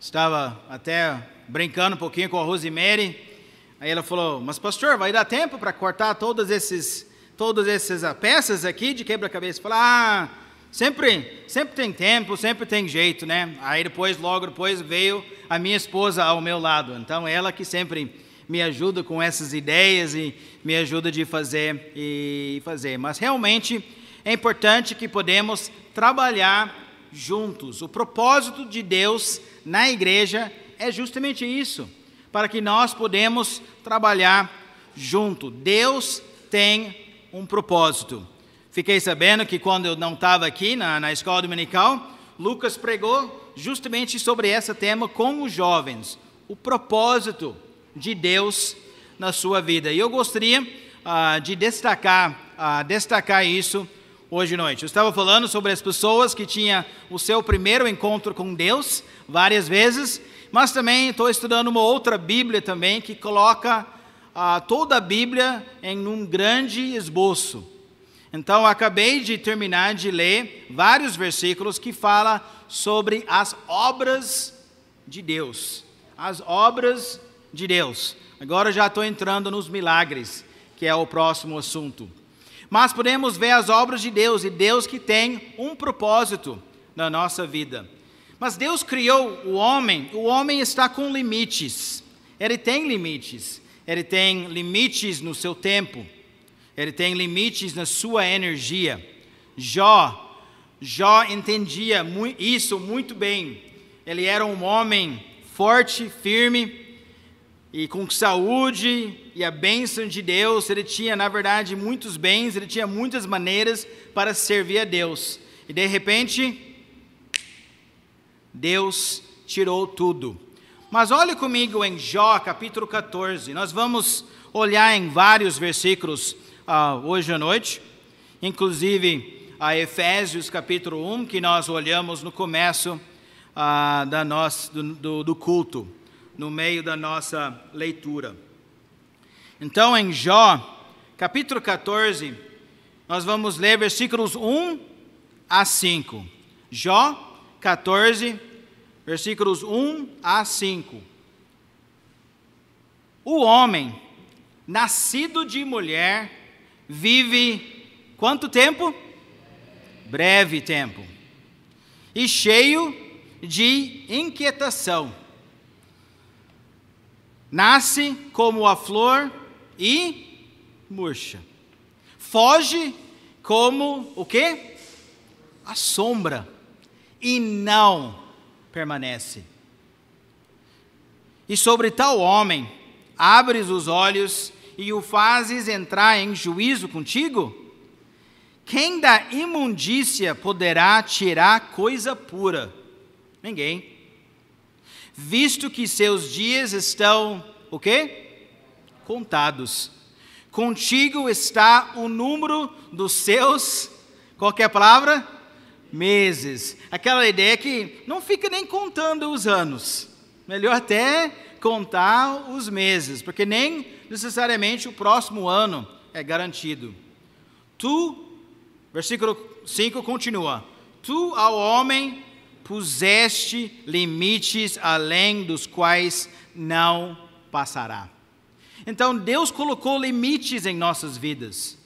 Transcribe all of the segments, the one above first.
Estava até brincando um pouquinho com a Rosemary. Aí ela falou: Mas, pastor, vai dar tempo para cortar todas, esses, todas essas peças aqui de quebra-cabeça? Falei: Ah, sempre, sempre tem tempo, sempre tem jeito, né? Aí depois, logo depois, veio a minha esposa ao meu lado. Então, ela que sempre me ajuda com essas ideias e me ajuda de fazer e fazer. Mas realmente é importante que podemos trabalhar juntos. O propósito de Deus na igreja é justamente isso, para que nós podemos trabalhar junto. Deus tem um propósito. Fiquei sabendo que quando eu não estava aqui na, na escola dominical, Lucas pregou justamente sobre esse tema com os jovens, o propósito de Deus na sua vida. E eu gostaria uh, de destacar, uh, destacar isso hoje à noite. Eu estava falando sobre as pessoas que tinham o seu primeiro encontro com Deus várias vezes, mas também estou estudando uma outra Bíblia também que coloca ah, toda a Bíblia em um grande esboço. Então, acabei de terminar de ler vários versículos que falam sobre as obras de Deus. As obras de Deus. Agora já estou entrando nos milagres, que é o próximo assunto. Mas podemos ver as obras de Deus e Deus que tem um propósito na nossa vida. Mas Deus criou o homem, o homem está com limites. Ele tem limites. Ele tem limites no seu tempo. Ele tem limites na sua energia. Jó, Jó entendia isso muito bem. Ele era um homem forte, firme, e com saúde e a bênção de Deus, ele tinha, na verdade, muitos bens, ele tinha muitas maneiras para servir a Deus. E de repente, Deus tirou tudo. Mas olhe comigo em Jó, capítulo 14. Nós vamos olhar em vários versículos uh, hoje à noite, inclusive a Efésios, capítulo 1, que nós olhamos no começo uh, da nossa, do, do, do culto no meio da nossa leitura. Então, em Jó, capítulo 14, nós vamos ler versículos 1 a 5. Jó 14, versículos 1 a 5. O homem, nascido de mulher, vive quanto tempo? Breve tempo. E cheio de inquietação Nasce como a flor e murcha. Foge como o quê? A sombra e não permanece. E sobre tal homem abres os olhos e o fazes entrar em juízo contigo? Quem da imundícia poderá tirar coisa pura? Ninguém visto que seus dias estão o quê? Contados. Contigo está o número dos seus, qual é palavra? Meses. Aquela ideia que não fica nem contando os anos. Melhor até contar os meses, porque nem necessariamente o próximo ano é garantido. Tu, versículo 5 continua: Tu ao homem puseste limites além dos quais não passará. Então Deus colocou limites em nossas vidas.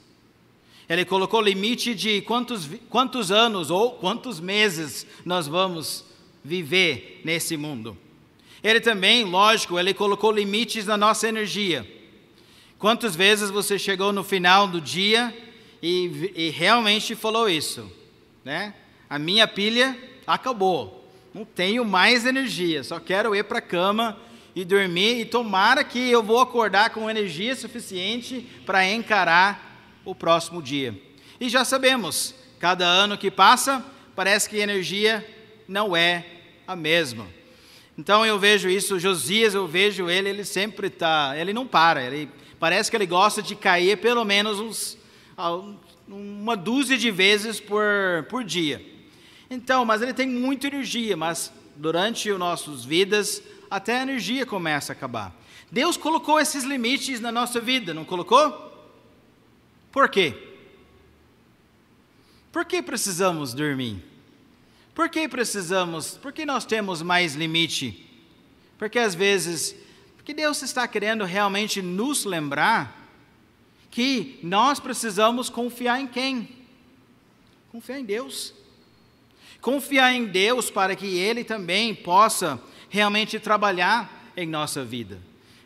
Ele colocou limite de quantos, quantos anos ou quantos meses nós vamos viver nesse mundo. Ele também, lógico, ele colocou limites na nossa energia. Quantas vezes você chegou no final do dia e, e realmente falou isso, né? A minha pilha acabou. Não tenho mais energia, só quero ir para a cama e dormir e tomara que eu vou acordar com energia suficiente para encarar o próximo dia. E já sabemos, cada ano que passa, parece que a energia não é a mesma. Então eu vejo isso, Josias, eu vejo ele, ele sempre está, ele não para, ele parece que ele gosta de cair pelo menos uns, uma dúzia de vezes por, por dia. Então, mas ele tem muita energia, mas durante as nossas vidas, até a energia começa a acabar. Deus colocou esses limites na nossa vida, não colocou? Por quê? Por que precisamos dormir? Por que precisamos? Por que nós temos mais limite? Porque às vezes, porque Deus está querendo realmente nos lembrar que nós precisamos confiar em quem? Confiar em Deus. Confiar em Deus para que Ele também possa realmente trabalhar em nossa vida.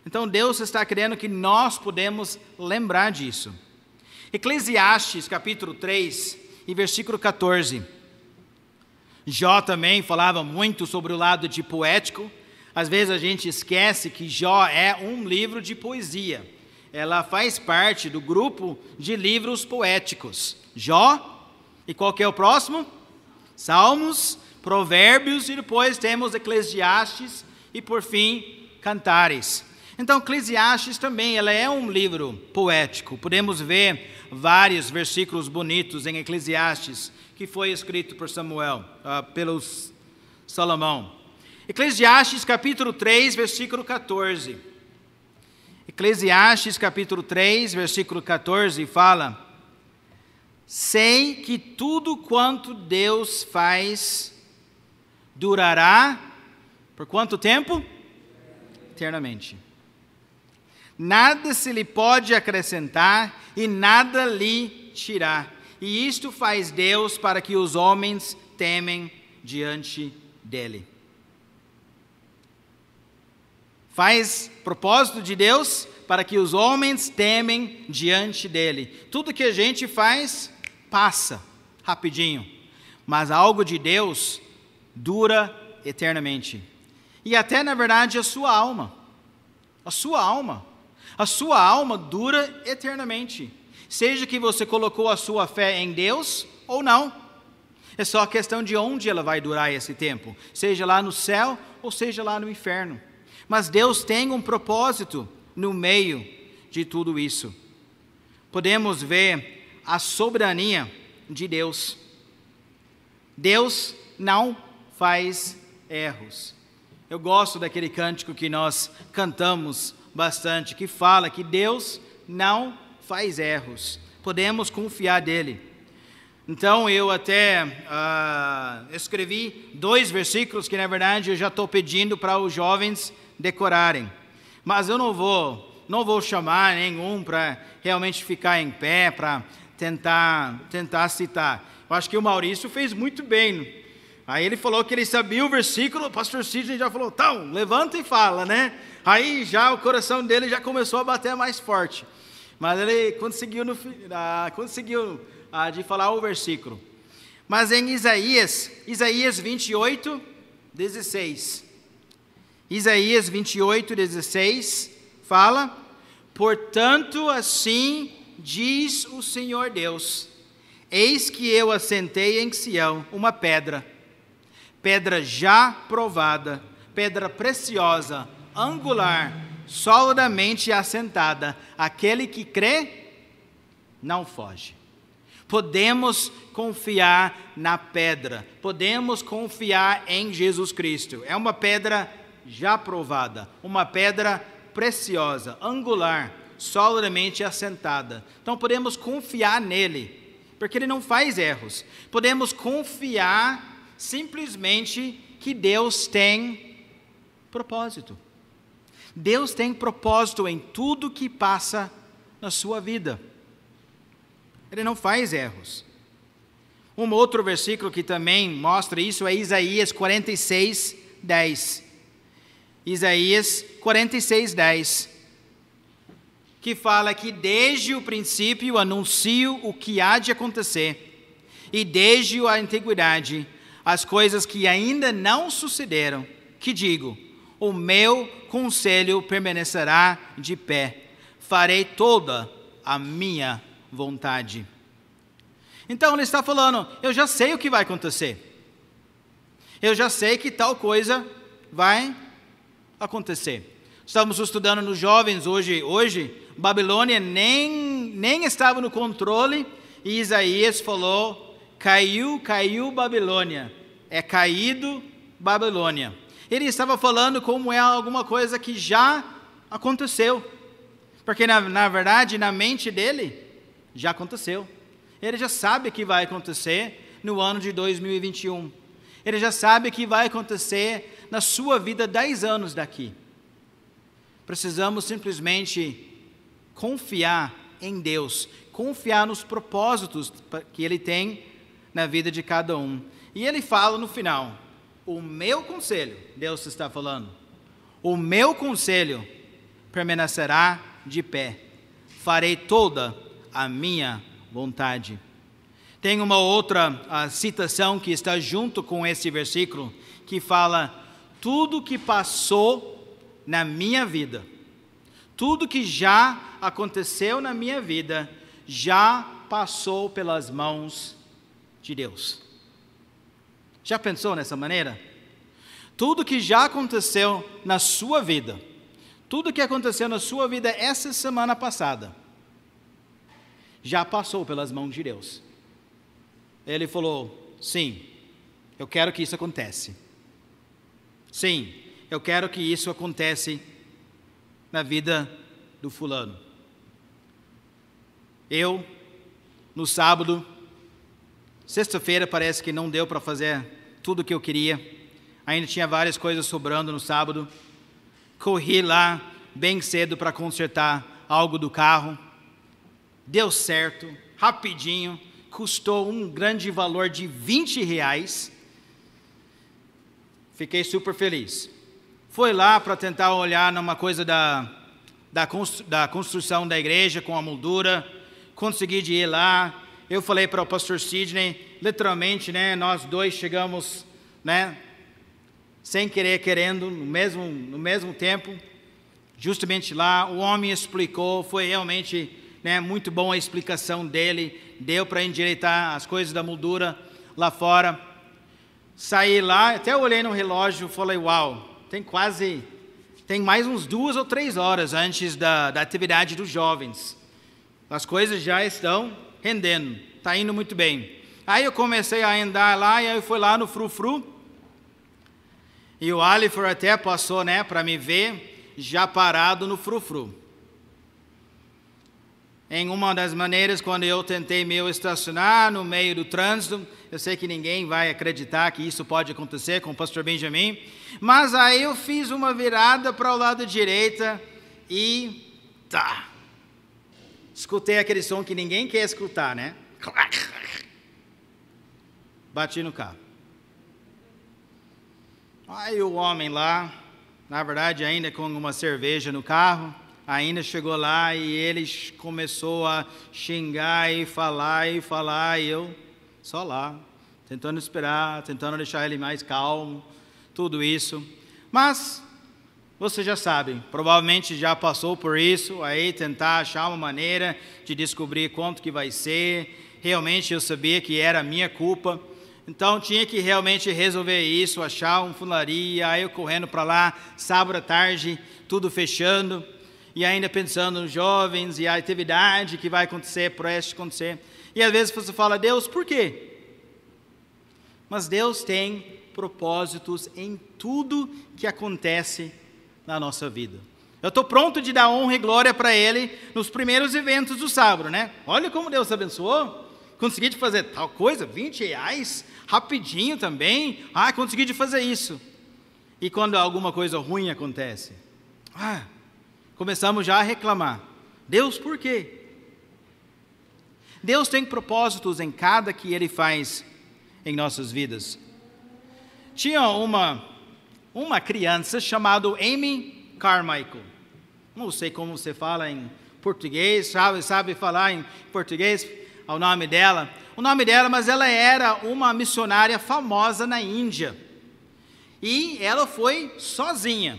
Então Deus está querendo que nós podemos lembrar disso. Eclesiastes capítulo 3 e versículo 14. Jó também falava muito sobre o lado de poético. Às vezes a gente esquece que Jó é um livro de poesia. Ela faz parte do grupo de livros poéticos. Jó, e qual é o próximo? Salmos, Provérbios e depois temos Eclesiastes e por fim Cantares. Então, Eclesiastes também ela é um livro poético. Podemos ver vários versículos bonitos em Eclesiastes que foi escrito por Samuel, uh, pelos Salomão. Eclesiastes capítulo 3, versículo 14. Eclesiastes capítulo 3, versículo 14 fala: Sei que tudo quanto Deus faz durará por quanto tempo? Eternamente. Nada se lhe pode acrescentar e nada lhe tirar. E isto faz Deus para que os homens temem diante dele. Faz propósito de Deus para que os homens temem diante dele. Tudo que a gente faz passa rapidinho, mas algo de Deus dura eternamente. E até na verdade a sua alma. A sua alma. A sua alma dura eternamente. Seja que você colocou a sua fé em Deus ou não. É só a questão de onde ela vai durar esse tempo, seja lá no céu ou seja lá no inferno. Mas Deus tem um propósito no meio de tudo isso. Podemos ver a soberania de Deus. Deus não faz erros. Eu gosto daquele cântico que nós cantamos bastante, que fala que Deus não faz erros, podemos confiar dele. Então eu até uh, escrevi dois versículos que na verdade eu já estou pedindo para os jovens decorarem, mas eu não vou não vou chamar nenhum para realmente ficar em pé para tentar tentar citar. Eu acho que o Maurício fez muito bem. Aí ele falou que ele sabia o versículo, o pastor Sidney já falou, então, levanta e fala, né? Aí já o coração dele já começou a bater mais forte. Mas ele conseguiu, no, ah, conseguiu ah, de falar o versículo. Mas em Isaías, Isaías 28, 16. Isaías 28, 16 fala: Portanto, assim diz o Senhor Deus: Eis que eu assentei em Sião uma pedra, pedra já provada, pedra preciosa, angular, solidamente assentada. Aquele que crê, não foge. Podemos confiar na pedra, podemos confiar em Jesus Cristo. É uma pedra já provada, uma pedra preciosa, angular, solidamente assentada. Então podemos confiar nele, porque ele não faz erros. Podemos confiar simplesmente que Deus tem propósito. Deus tem propósito em tudo que passa na sua vida. Ele não faz erros. Um outro versículo que também mostra isso é Isaías 46, 10. Isaías 46, 10. Que fala que desde o princípio anuncio o que há de acontecer, e desde a antiguidade as coisas que ainda não sucederam, que digo, o meu conselho permanecerá de pé, farei toda a minha vontade. Então ele está falando: eu já sei o que vai acontecer, eu já sei que tal coisa vai acontecer. Estamos estudando nos jovens hoje, hoje Babilônia nem, nem estava no controle e Isaías falou: caiu, caiu Babilônia, é caído Babilônia. Ele estava falando como é alguma coisa que já aconteceu. Porque, na, na verdade, na mente dele, já aconteceu. Ele já sabe que vai acontecer no ano de 2021. Ele já sabe que vai acontecer na sua vida dez anos daqui. Precisamos simplesmente confiar em Deus, confiar nos propósitos que Ele tem na vida de cada um. E Ele fala no final: o meu conselho, Deus está falando, o meu conselho permanecerá de pé, farei toda a minha vontade. Tem uma outra citação que está junto com esse versículo, que fala: tudo que passou na minha vida, tudo que já aconteceu na minha vida, já passou pelas mãos de Deus. Já pensou nessa maneira? Tudo que já aconteceu na sua vida, tudo que aconteceu na sua vida essa semana passada, já passou pelas mãos de Deus. Ele falou: sim, eu quero que isso aconteça. Sim, eu quero que isso aconteça na vida do fulano. Eu, no sábado, sexta-feira parece que não deu para fazer tudo o que eu queria. Ainda tinha várias coisas sobrando no sábado. Corri lá bem cedo para consertar algo do carro. Deu certo, rapidinho. Custou um grande valor de 20 reais. Fiquei super feliz. Foi lá para tentar olhar numa coisa da, da, construção da igreja com a moldura. Consegui de ir lá. Eu falei para o pastor Sidney, literalmente, né, nós dois chegamos, né, sem querer, querendo, no mesmo, no mesmo tempo, justamente lá. O homem explicou, foi realmente né, muito bom a explicação dele, deu para endireitar as coisas da moldura lá fora. Saí lá, até olhei no relógio, falei, uau, tem quase, tem mais uns duas ou três horas antes da, da atividade dos jovens. As coisas já estão rendendo, está indo muito bem. Aí eu comecei a andar lá e aí eu fui lá no frufru. E o Alifor até passou, né, para me ver já parado no frufru. Em uma das maneiras, quando eu tentei me estacionar no meio do trânsito, eu sei que ninguém vai acreditar que isso pode acontecer com o pastor Benjamin, mas aí eu fiz uma virada para o lado direito e tá. Escutei aquele som que ninguém quer escutar, né? Bati no carro. Aí o homem lá, na verdade ainda com uma cerveja no carro, ainda chegou lá e ele começou a xingar e falar e falar, e eu só lá, tentando esperar, tentando deixar ele mais calmo, tudo isso. Mas você já sabe, provavelmente já passou por isso, aí tentar achar uma maneira de descobrir quanto que vai ser. Realmente eu sabia que era minha culpa, então tinha que realmente resolver isso, achar um funilaria, aí eu correndo para lá, sábado à tarde, tudo fechando e ainda pensando nos jovens e a atividade que vai acontecer, preste acontecer. E às vezes você fala, Deus, por quê? Mas Deus tem propósitos em tudo que acontece na nossa vida. Eu estou pronto de dar honra e glória para Ele nos primeiros eventos do sábado, né? Olha como Deus abençoou. Consegui de fazer tal coisa, 20 reais, rapidinho também. Ah, consegui de fazer isso. E quando alguma coisa ruim acontece? Ah, começamos já a reclamar. Deus, por quê? Deus tem propósitos em cada que Ele faz em nossas vidas. Tinha uma, uma criança chamada Amy Carmichael. Não sei como você fala em português, sabe, sabe falar em português o nome dela. O nome dela, mas ela era uma missionária famosa na Índia. E ela foi sozinha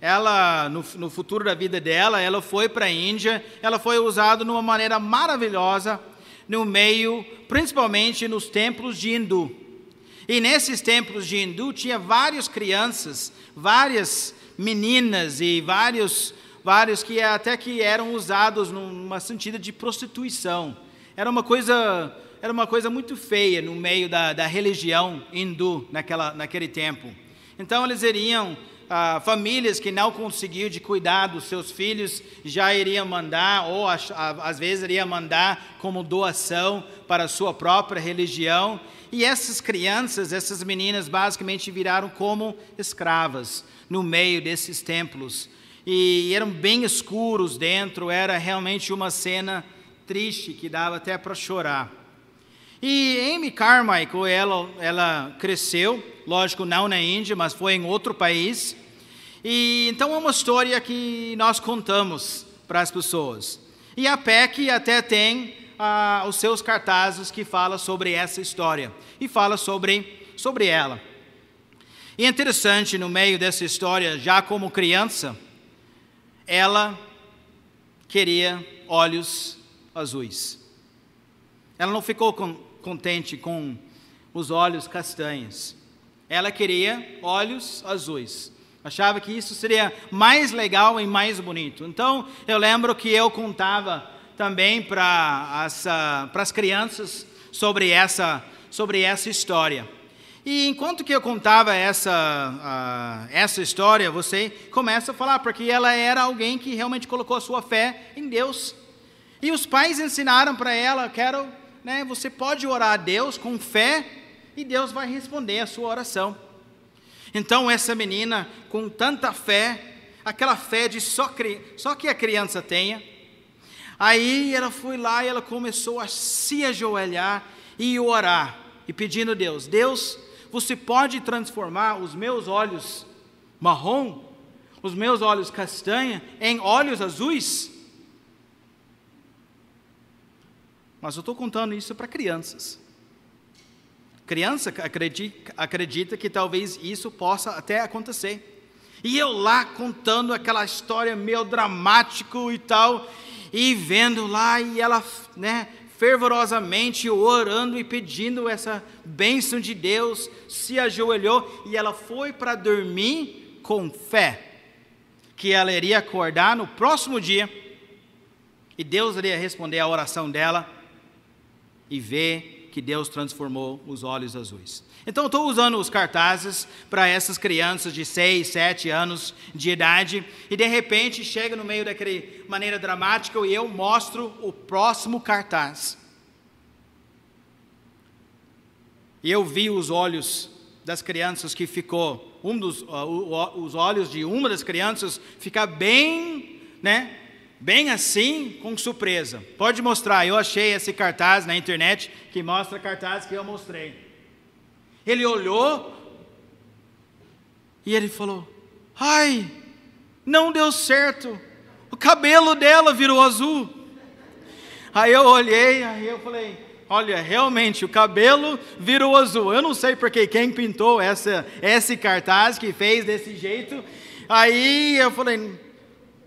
ela no, no futuro da vida dela, ela foi para a Índia, ela foi usada de uma maneira maravilhosa no meio, principalmente nos templos de hindu. E nesses templos de hindu tinha várias crianças, várias meninas e vários vários que até que eram usados numa sentido de prostituição. Era uma coisa era uma coisa muito feia no meio da, da religião hindu naquela, naquele tempo. Então eles iriam ah, famílias que não conseguiam de cuidar dos seus filhos já iriam mandar, ou às vezes iria mandar como doação para a sua própria religião. E essas crianças, essas meninas, basicamente viraram como escravas no meio desses templos. E eram bem escuros dentro, era realmente uma cena triste que dava até para chorar. E Amy Carmichael, ela, ela cresceu, lógico, não na Índia, mas foi em outro país. E então é uma história que nós contamos para as pessoas. E a PEC até tem ah, os seus cartazes que fala sobre essa história e fala sobre, sobre ela. E é interessante, no meio dessa história, já como criança, ela queria olhos azuis. Ela não ficou com, contente com os olhos castanhos. Ela queria olhos azuis. Achava que isso seria mais legal e mais bonito. Então, eu lembro que eu contava também para as, as crianças sobre essa, sobre essa história. E enquanto que eu contava essa, uh, essa história, você começa a falar, porque ela era alguém que realmente colocou a sua fé em Deus. E os pais ensinaram para ela, quero, né, você pode orar a Deus com fé e Deus vai responder a sua oração. Então essa menina com tanta fé, aquela fé de só, só que a criança tenha, aí ela foi lá e ela começou a se ajoelhar e orar e pedindo a Deus, Deus, você pode transformar os meus olhos marrom, os meus olhos castanha em olhos azuis? Mas eu estou contando isso para crianças. Criança acredita, acredita que talvez isso possa até acontecer. E eu lá contando aquela história meio dramático e tal, e vendo lá, e ela, né, fervorosamente orando e pedindo essa bênção de Deus, se ajoelhou e ela foi para dormir com fé, que ela iria acordar no próximo dia e Deus iria responder à oração dela e ver que Deus transformou os olhos azuis. Então, estou usando os cartazes para essas crianças de 6, 7 anos de idade, e de repente chega no meio daquela maneira dramática e eu mostro o próximo cartaz. E eu vi os olhos das crianças que ficou, um dos, uh, os olhos de uma das crianças ficar bem, né, bem assim, com surpresa. Pode mostrar, eu achei esse cartaz na internet que mostra cartaz que eu mostrei. Ele olhou e ele falou: Ai, não deu certo, o cabelo dela virou azul. Aí eu olhei, aí eu falei: Olha, realmente o cabelo virou azul. Eu não sei porque quem pintou essa, esse cartaz que fez desse jeito. Aí eu falei: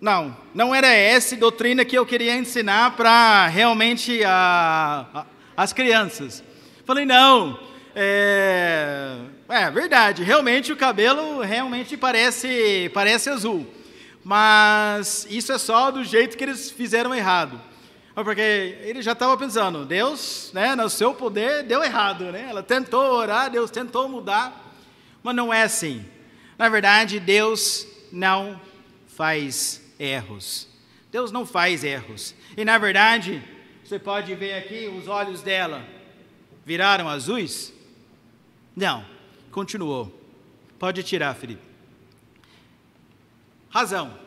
não, não era essa doutrina que eu queria ensinar para realmente a, a, as crianças. Falei, não, é, é, verdade, realmente o cabelo realmente parece, parece azul. Mas isso é só do jeito que eles fizeram errado. Porque ele já estava pensando, Deus, né, no seu poder, deu errado. Né? Ela tentou orar, Deus tentou mudar, mas não é assim. Na verdade, Deus não faz erros. Deus não faz erros. E na verdade, você pode ver aqui os olhos dela viraram azuis? Não, continuou. Pode tirar, Felipe. Razão.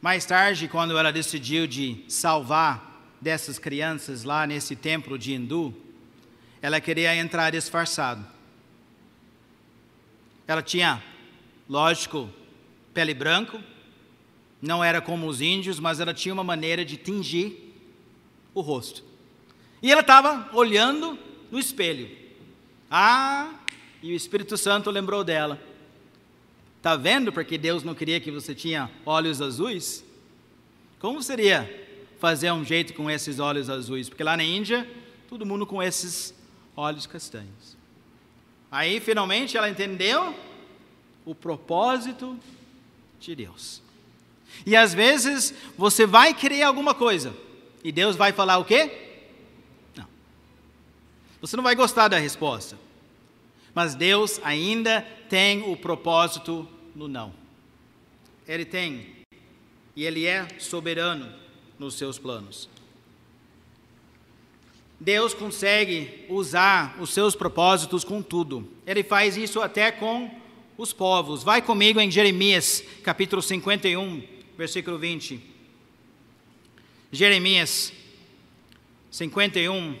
Mais tarde, quando ela decidiu de salvar dessas crianças lá nesse templo de hindu, ela queria entrar disfarçado. Ela tinha, lógico, pele branca, não era como os índios, mas ela tinha uma maneira de tingir o rosto. E ela estava olhando no espelho. Ah, e o Espírito Santo lembrou dela. Tá vendo porque Deus não queria que você tinha olhos azuis? Como seria fazer um jeito com esses olhos azuis? Porque lá na Índia, todo mundo com esses olhos castanhos. Aí finalmente ela entendeu o propósito de Deus. E às vezes você vai querer alguma coisa e Deus vai falar o quê? Não. Você não vai gostar da resposta. Mas Deus ainda tem o propósito no não. Ele tem e ele é soberano nos seus planos. Deus consegue usar os seus propósitos com tudo. Ele faz isso até com os povos. Vai comigo em Jeremias, capítulo 51, versículo 20. Jeremias 51,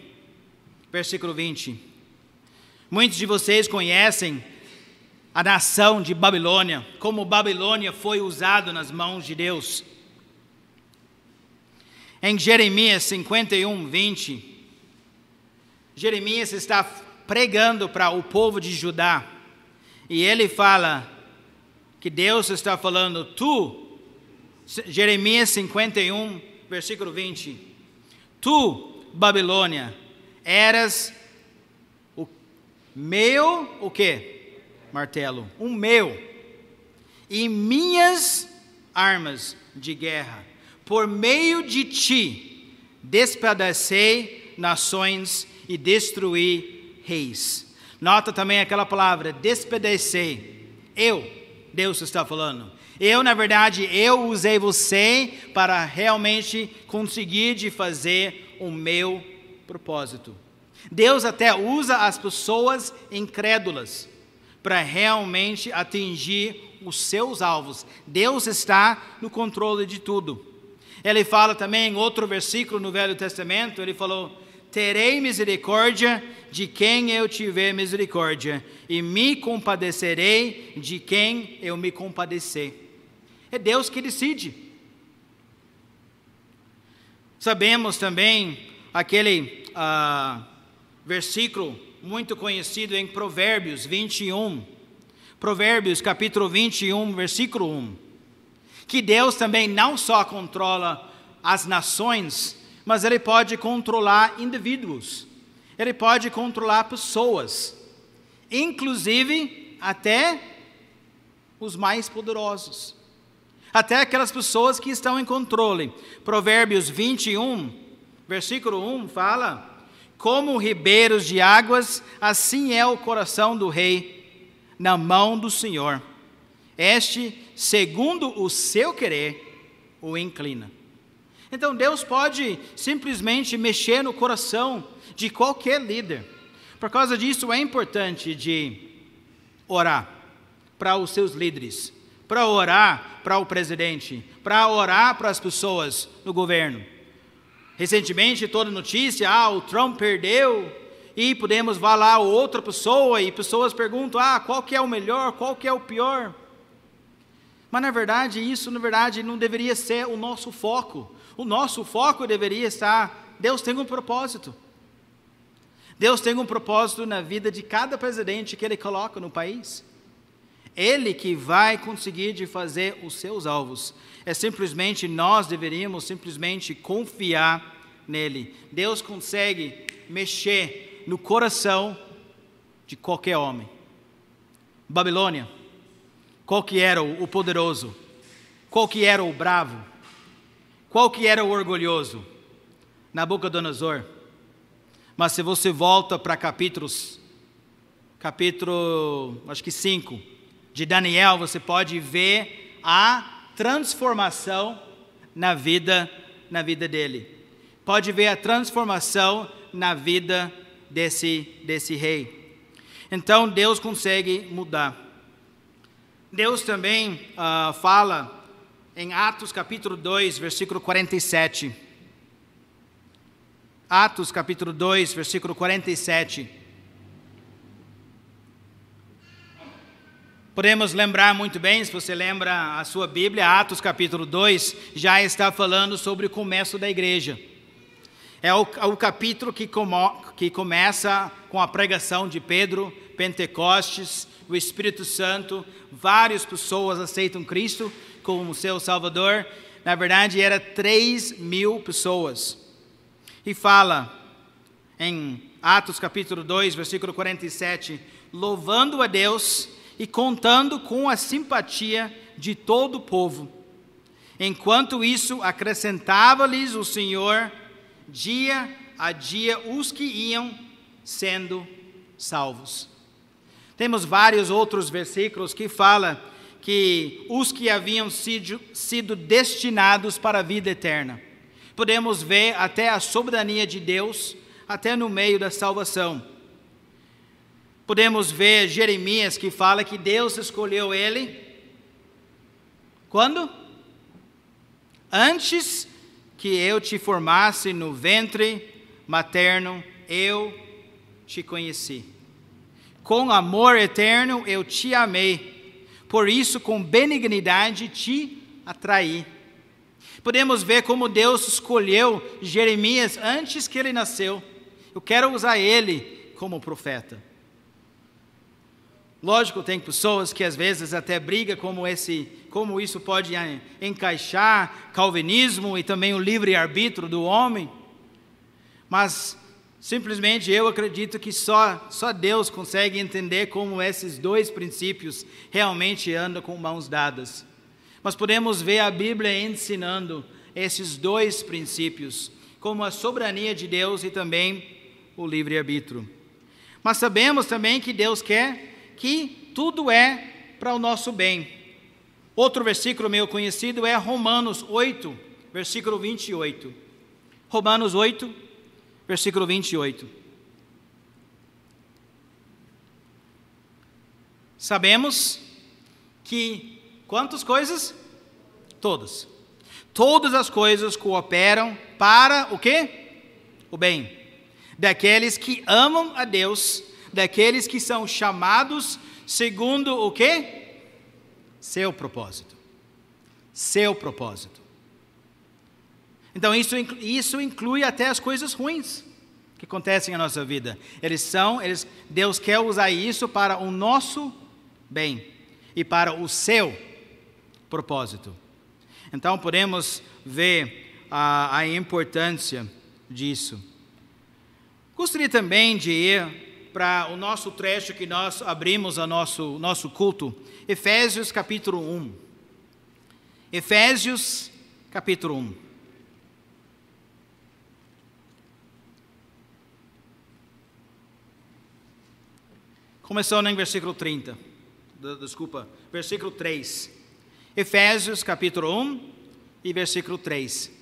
versículo 20. Muitos de vocês conhecem a nação de Babilônia, como Babilônia foi usado nas mãos de Deus. Em Jeremias 51, 20, Jeremias está pregando para o povo de Judá e ele fala que Deus está falando, tu, Jeremias 51, versículo 20, tu, Babilônia, eras o meu, o que? Martelo, um meu, e minhas armas de guerra, por meio de ti, despedacei nações e destruir reis. Nota também aquela palavra, despedecer. Eu, Deus está falando. Eu, na verdade, eu usei você para realmente conseguir de fazer o meu propósito. Deus até usa as pessoas incrédulas para realmente atingir os seus alvos. Deus está no controle de tudo. Ele fala também em outro versículo no Velho Testamento, ele falou: terei misericórdia de quem eu tiver misericórdia, e me compadecerei de quem eu me compadecer. É Deus que decide. Sabemos também aquele ah, versículo muito conhecido em Provérbios 21, Provérbios capítulo 21, versículo 1, que Deus também não só controla as nações, mas ele pode controlar indivíduos, ele pode controlar pessoas, inclusive até os mais poderosos, até aquelas pessoas que estão em controle. Provérbios 21, versículo 1 fala: Como ribeiros de águas, assim é o coração do rei na mão do Senhor. Este, segundo o seu querer, o inclina. Então Deus pode simplesmente mexer no coração de qualquer líder. Por causa disso é importante de orar para os seus líderes, para orar para o presidente, para orar para as pessoas no governo. Recentemente, toda notícia, ah, o Trump perdeu, e podemos falar outra pessoa, e pessoas perguntam, ah, qual que é o melhor, qual que é o pior. Mas na verdade, isso na verdade não deveria ser o nosso foco. O nosso foco deveria estar: Deus tem um propósito. Deus tem um propósito na vida de cada presidente que Ele coloca no país. Ele que vai conseguir de fazer os seus alvos. É simplesmente nós deveríamos simplesmente confiar nele. Deus consegue mexer no coração de qualquer homem. Babilônia, qual que era o poderoso? Qual que era o bravo? Qual que era o orgulhoso? Nabucodonosor. Mas se você volta para capítulos, capítulo, acho que 5, de Daniel, você pode ver a transformação na vida, na vida dele. Pode ver a transformação na vida desse, desse rei. Então Deus consegue mudar. Deus também uh, fala em Atos capítulo 2, versículo 47. Atos capítulo 2, versículo 47. Podemos lembrar muito bem, se você lembra a sua Bíblia, Atos capítulo 2 já está falando sobre o começo da igreja. É o, é o capítulo que, como, que começa com a pregação de Pedro, Pentecostes, o Espírito Santo, várias pessoas aceitam Cristo como seu Salvador, na verdade era 3 mil pessoas. E fala em Atos capítulo 2, versículo 47, louvando a Deus e contando com a simpatia de todo o povo. Enquanto isso, acrescentava-lhes o Senhor dia a dia os que iam sendo salvos. Temos vários outros versículos que fala que os que haviam sido, sido destinados para a vida eterna. Podemos ver até a soberania de Deus, até no meio da salvação. Podemos ver Jeremias que fala que Deus escolheu ele. Quando? Antes que eu te formasse no ventre materno, eu te conheci. Com amor eterno eu te amei, por isso com benignidade te atraí. Podemos ver como Deus escolheu Jeremias antes que ele nasceu. Eu quero usar ele como profeta. Lógico, tem pessoas que às vezes até brigam como esse, como isso pode encaixar calvinismo e também o livre arbítrio do homem. Mas simplesmente eu acredito que só só Deus consegue entender como esses dois princípios realmente andam com mãos dadas. Mas podemos ver a Bíblia ensinando esses dois princípios, como a soberania de Deus e também o livre arbítrio. Mas sabemos também que Deus quer que tudo é para o nosso bem. Outro versículo meu conhecido é Romanos 8, versículo 28. Romanos 8, versículo 28. Sabemos que quantas coisas? Todas. Todas as coisas cooperam para o quê? O bem. Daqueles que amam a Deus daqueles que são chamados segundo o quê? Seu propósito. Seu propósito. Então isso, isso inclui até as coisas ruins que acontecem na nossa vida. Eles são, eles, Deus quer usar isso para o nosso bem e para o seu propósito. Então podemos ver a, a importância disso. Gostaria também de ir para o nosso trecho que nós abrimos a nosso, nosso culto, Efésios capítulo 1. Efésios capítulo 1. Começando em versículo 30. Desculpa, versículo 3. Efésios capítulo 1 e versículo 3.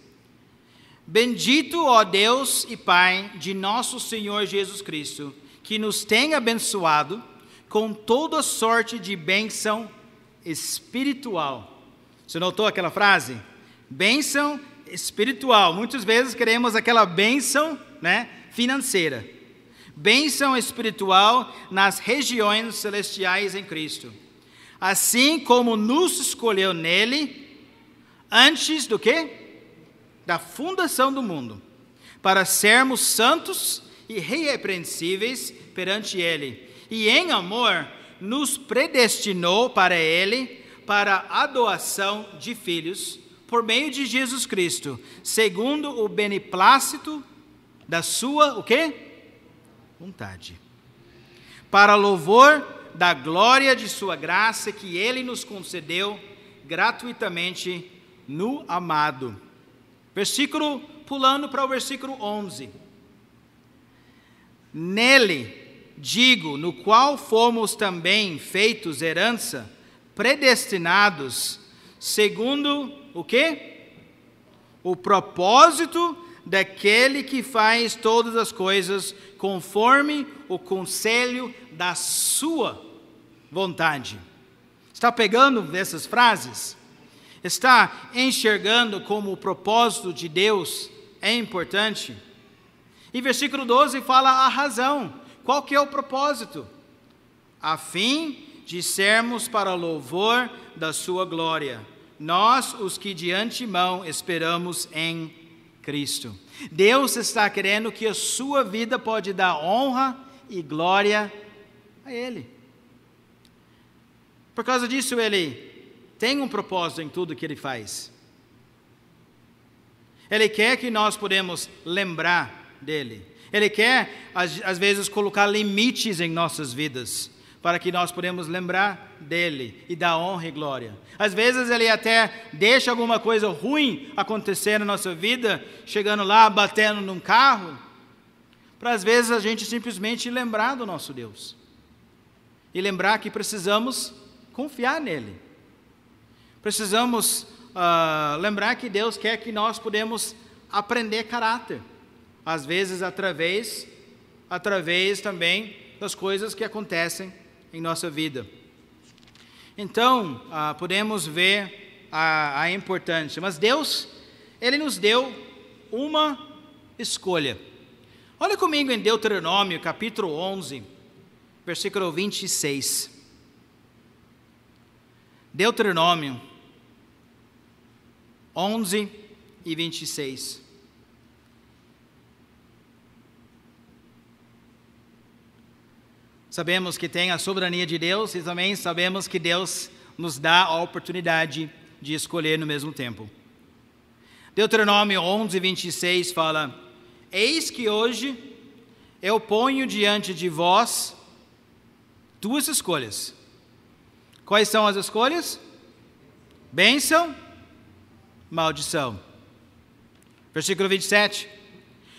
Bendito, ó Deus e Pai de nosso Senhor Jesus Cristo, que nos tem abençoado com toda sorte de bênção espiritual. Você notou aquela frase? Bênção espiritual. Muitas vezes queremos aquela bênção né, financeira. Bênção espiritual nas regiões celestiais em Cristo. Assim como nos escolheu nele antes do que? Da fundação do mundo, para sermos santos irrepreensíveis perante Ele, e em amor nos predestinou para Ele, para a doação de filhos, por meio de Jesus Cristo, segundo o beneplácito da sua, o quê? Vontade. Para louvor da glória de sua graça que Ele nos concedeu gratuitamente no amado. Versículo, pulando para o versículo 11. Nele, digo, no qual fomos também feitos herança, predestinados, segundo o quê? O propósito daquele que faz todas as coisas conforme o conselho da sua vontade. Está pegando essas frases? Está enxergando como o propósito de Deus é importante? E versículo 12 fala a razão. Qual que é o propósito? A fim de sermos para louvor da sua glória. Nós, os que de antemão esperamos em Cristo. Deus está querendo que a sua vida pode dar honra e glória a Ele. Por causa disso, Ele tem um propósito em tudo que Ele faz. Ele quer que nós podemos lembrar dele. Ele quer, às, às vezes, colocar limites em nossas vidas, para que nós podemos lembrar dele e da honra e glória. Às vezes ele até deixa alguma coisa ruim acontecer na nossa vida, chegando lá, batendo num carro, para às vezes a gente simplesmente lembrar do nosso Deus. E lembrar que precisamos confiar nele. Precisamos uh, lembrar que Deus quer que nós podemos aprender caráter, às vezes através, através também das coisas que acontecem em nossa vida. Então, uh, podemos ver a, a importância. Mas Deus, Ele nos deu uma escolha. Olha comigo em Deuteronômio, capítulo 11, versículo 26. Deuteronômio 11 e 26. Sabemos que tem a soberania de Deus e também sabemos que Deus nos dá a oportunidade de escolher no mesmo tempo. Deuteronômio 11, 26 fala: Eis que hoje eu ponho diante de vós duas escolhas. Quais são as escolhas? Bênção, maldição. Versículo 27.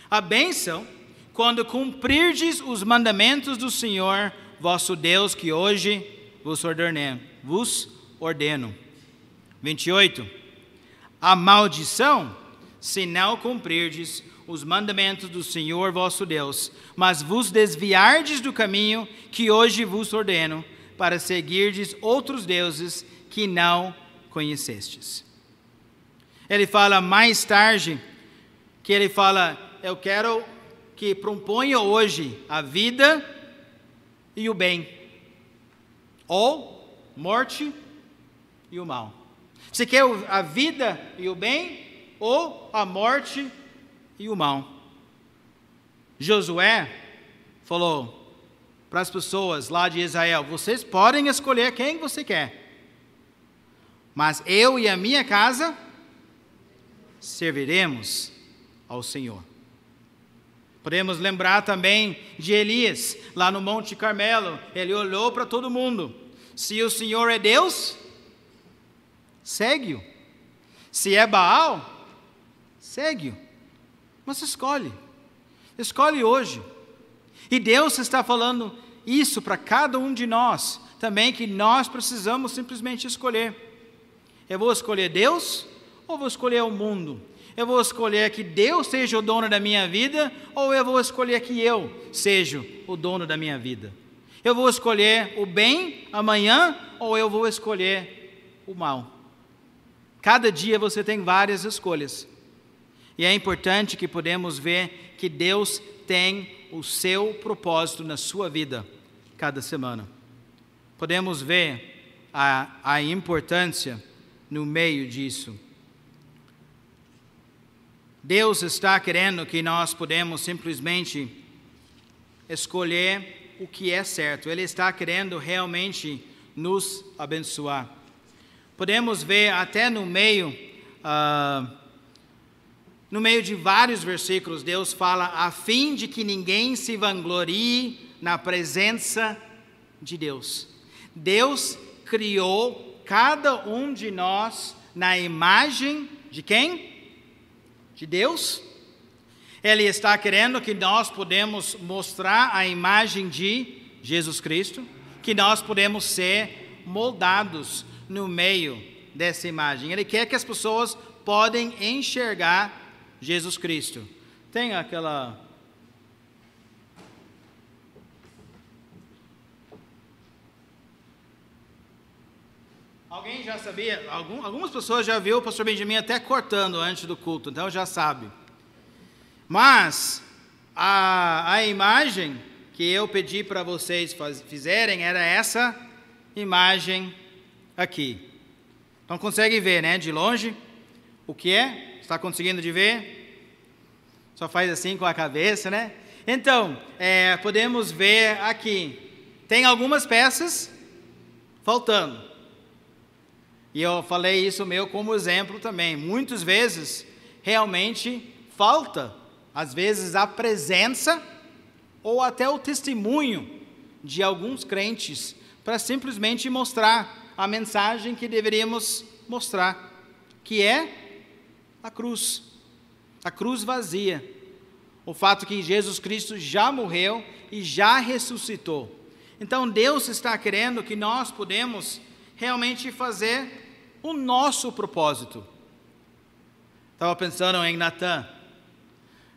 A bênção quando cumprirdes os mandamentos do Senhor vosso Deus que hoje vos ordeno. Vos ordeno. 28. A maldição, se não cumprirdes os mandamentos do Senhor vosso Deus, mas vos desviardes do caminho que hoje vos ordeno, para seguirdes outros deuses que não conhecestes. Ele fala mais tarde que ele fala: Eu quero que proponha hoje a vida e o bem, ou morte e o mal. Você quer a vida e o bem, ou a morte e o mal? Josué falou para as pessoas lá de Israel: vocês podem escolher quem você quer, mas eu e a minha casa serviremos ao Senhor. Podemos lembrar também de Elias, lá no Monte Carmelo. Ele olhou para todo mundo. Se o Senhor é Deus, segue-o. Se é Baal, segue-o. Mas escolhe. Escolhe hoje. E Deus está falando isso para cada um de nós também, que nós precisamos simplesmente escolher. Eu vou escolher Deus ou vou escolher o mundo? Eu vou escolher que Deus seja o dono da minha vida ou eu vou escolher que eu seja o dono da minha vida? Eu vou escolher o bem amanhã ou eu vou escolher o mal? Cada dia você tem várias escolhas. E é importante que podemos ver que Deus tem o seu propósito na sua vida cada semana. Podemos ver a, a importância no meio disso. Deus está querendo que nós podemos simplesmente escolher o que é certo. Ele está querendo realmente nos abençoar. Podemos ver até no meio, uh, no meio de vários versículos, Deus fala a fim de que ninguém se vanglorie na presença de Deus. Deus criou cada um de nós na imagem de quem? De Deus. Ele está querendo que nós podemos mostrar a imagem de Jesus Cristo, que nós podemos ser moldados no meio dessa imagem. Ele quer que as pessoas podem enxergar Jesus Cristo. Tem aquela Alguém já sabia? Algum, algumas pessoas já viu o pastor Benjamin até cortando antes do culto, então já sabe. Mas a, a imagem que eu pedi para vocês faz, fizerem era essa imagem aqui. Então consegue ver, né? De longe, o que é? Está conseguindo de ver? Só faz assim com a cabeça, né? Então, é, podemos ver aqui. Tem algumas peças faltando. E eu falei isso meu como exemplo também. Muitas vezes, realmente falta, às vezes, a presença ou até o testemunho de alguns crentes para simplesmente mostrar a mensagem que deveríamos mostrar, que é a cruz, a cruz vazia. O fato que Jesus Cristo já morreu e já ressuscitou. Então Deus está querendo que nós podemos realmente fazer o nosso propósito. Estava pensando em Natan,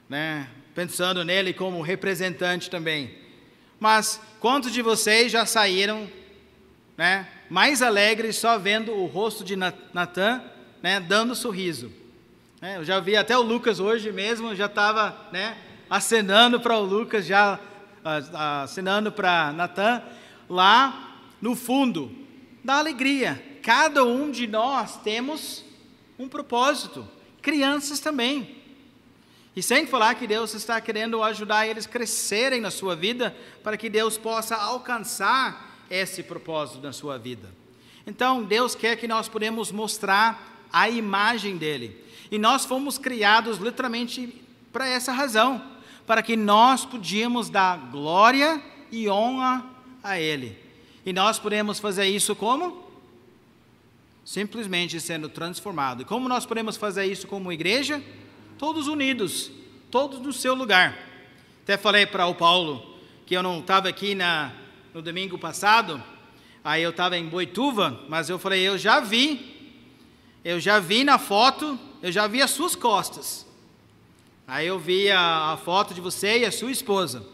né? pensando nele como representante também. Mas quantos de vocês já saíram né, mais alegres só vendo o rosto de Natan né, dando sorriso? É, eu já vi até o Lucas hoje mesmo, já estava né, acenando para o Lucas, já acenando para Natan, lá no fundo da alegria. Cada um de nós temos um propósito, crianças também. E sem falar que Deus está querendo ajudar eles crescerem na sua vida, para que Deus possa alcançar esse propósito na sua vida. Então, Deus quer que nós podemos mostrar a imagem dele. E nós fomos criados literalmente para essa razão, para que nós podíamos dar glória e honra a ele. E nós podemos fazer isso como? Simplesmente sendo transformado. E como nós podemos fazer isso como igreja? todos unidos, todos no seu lugar. Até falei para o Paulo que eu não estava aqui na, no domingo passado, aí eu estava em Boituva, mas eu falei, eu já vi, eu já vi na foto, eu já vi as suas costas. Aí eu vi a, a foto de você e a sua esposa.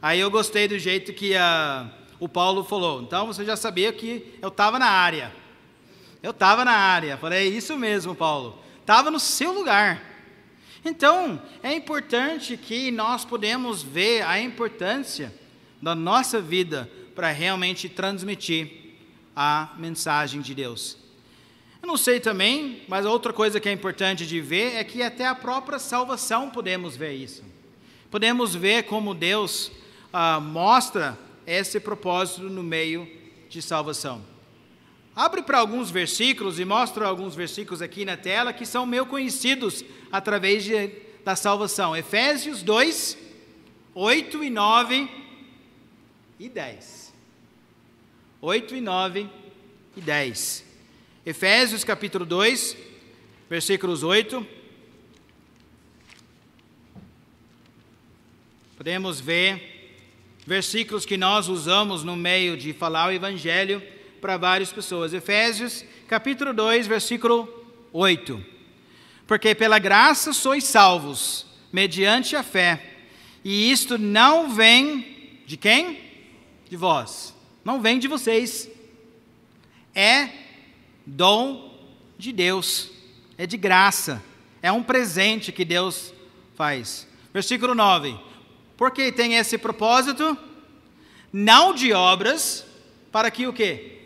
Aí eu gostei do jeito que a, o Paulo falou. Então você já sabia que eu estava na área. Eu estava na área. Falei, isso mesmo, Paulo. Estava no seu lugar. Então, é importante que nós podemos ver a importância da nossa vida para realmente transmitir a mensagem de Deus. Eu não sei também, mas outra coisa que é importante de ver é que até a própria salvação podemos ver isso. Podemos ver como Deus ah, mostra esse propósito no meio de salvação. Abre para alguns versículos e mostra alguns versículos aqui na tela que são meio conhecidos através de, da salvação. Efésios 2, 8 e 9 e 10. 8 e 9 e 10. Efésios capítulo 2, versículos 8. Podemos ver versículos que nós usamos no meio de falar o evangelho para várias pessoas. Efésios, capítulo 2, versículo 8. Porque pela graça sois salvos, mediante a fé, e isto não vem de quem? De vós. Não vem de vocês. É dom de Deus. É de graça. É um presente que Deus faz. Versículo 9. Porque tem esse propósito? Não de obras, para que o quê?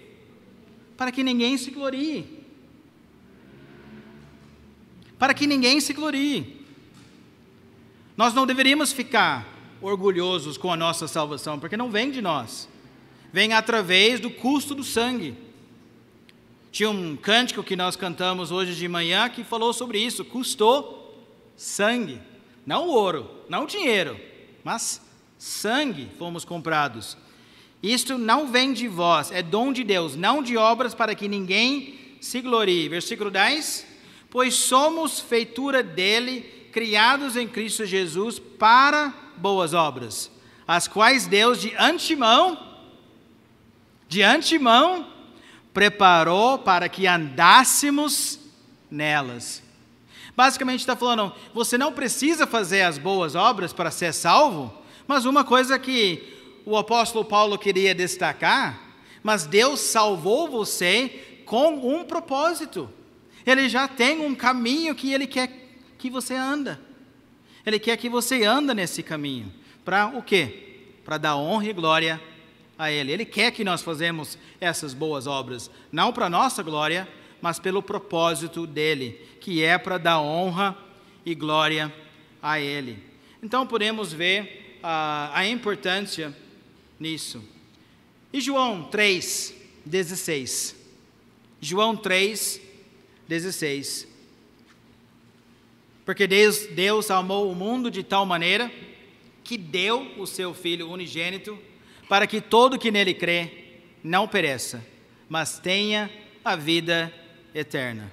Para que ninguém se glorie. Para que ninguém se glorie. Nós não deveríamos ficar orgulhosos com a nossa salvação, porque não vem de nós, vem através do custo do sangue. Tinha um cântico que nós cantamos hoje de manhã que falou sobre isso: custou sangue, não ouro, não dinheiro, mas sangue fomos comprados. Isto não vem de vós, é dom de Deus, não de obras para que ninguém se glorie. Versículo 10: Pois somos feitura dele, criados em Cristo Jesus para boas obras, as quais Deus de antemão, de antemão, preparou para que andássemos nelas. Basicamente está falando, você não precisa fazer as boas obras para ser salvo, mas uma coisa que o apóstolo Paulo queria destacar, mas Deus salvou você com um propósito. Ele já tem um caminho que ele quer que você anda. Ele quer que você anda nesse caminho. Para o quê? Para dar honra e glória a ele. Ele quer que nós fazemos essas boas obras, não para nossa glória, mas pelo propósito dele, que é para dar honra e glória a ele. Então podemos ver uh, a importância nisso. E João 3, 16. João 3, 16. Porque Deus, Deus amou o mundo de tal maneira que deu o seu Filho unigênito para que todo que nele crê não pereça, mas tenha a vida eterna.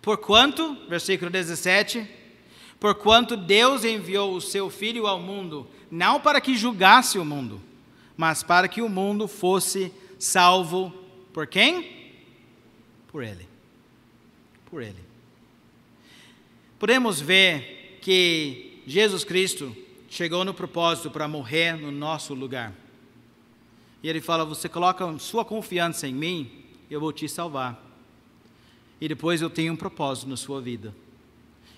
Porquanto, versículo 17, porquanto Deus enviou o seu Filho ao mundo, não para que julgasse o mundo, mas para que o mundo fosse salvo por quem? Por ele. por Ele. Podemos ver que Jesus Cristo chegou no propósito para morrer no nosso lugar. E Ele fala: Você coloca sua confiança em mim, eu vou te salvar. E depois eu tenho um propósito na sua vida.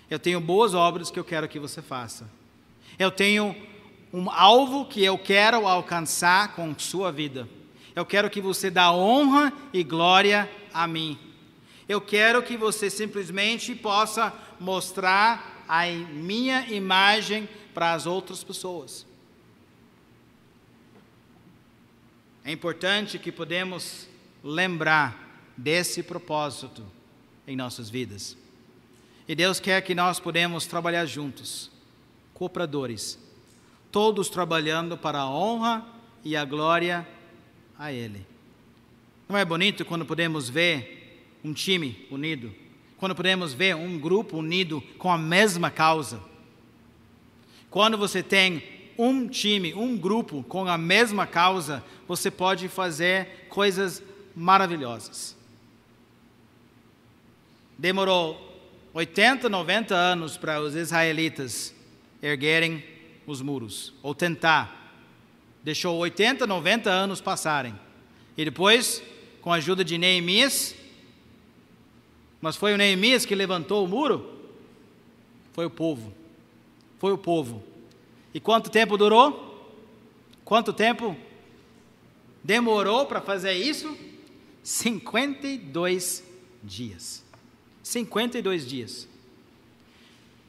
Eu tenho boas obras que eu quero que você faça. Eu tenho um alvo que eu quero alcançar com sua vida. Eu quero que você dê honra e glória a mim. Eu quero que você simplesmente possa mostrar a minha imagem para as outras pessoas. É importante que podemos lembrar desse propósito em nossas vidas. E Deus quer que nós podemos trabalhar juntos, cooperadores, todos trabalhando para a honra e a glória a Ele. Não é bonito quando podemos ver um time unido, quando podemos ver um grupo unido com a mesma causa? Quando você tem um time, um grupo com a mesma causa, você pode fazer coisas maravilhosas. Demorou 80, 90 anos para os israelitas erguerem os muros, ou tentar. Deixou 80, 90 anos passarem. E depois, com a ajuda de Neemias, mas foi o Neemias que levantou o muro? Foi o povo. Foi o povo. E quanto tempo durou? Quanto tempo demorou para fazer isso? 52 dias. 52 dias.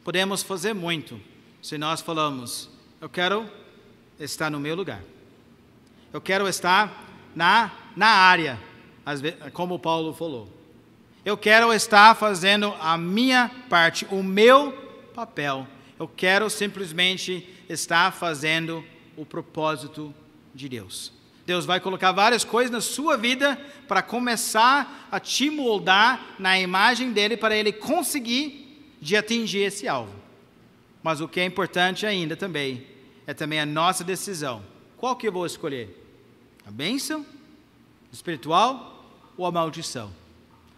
Podemos fazer muito se nós falamos: eu quero estar no meu lugar. Eu quero estar na, na área, como Paulo falou. Eu quero estar fazendo a minha parte, o meu papel. Eu quero simplesmente estar fazendo o propósito de Deus. Deus vai colocar várias coisas na sua vida para começar a te moldar na imagem dele para ele conseguir de atingir esse alvo. Mas o que é importante ainda também é também a nossa decisão. Qual que eu vou escolher? A bênção espiritual ou a maldição?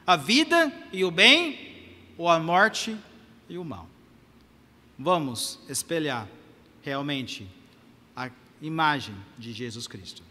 A vida e o bem ou a morte e o mal? Vamos espelhar realmente a imagem de Jesus Cristo.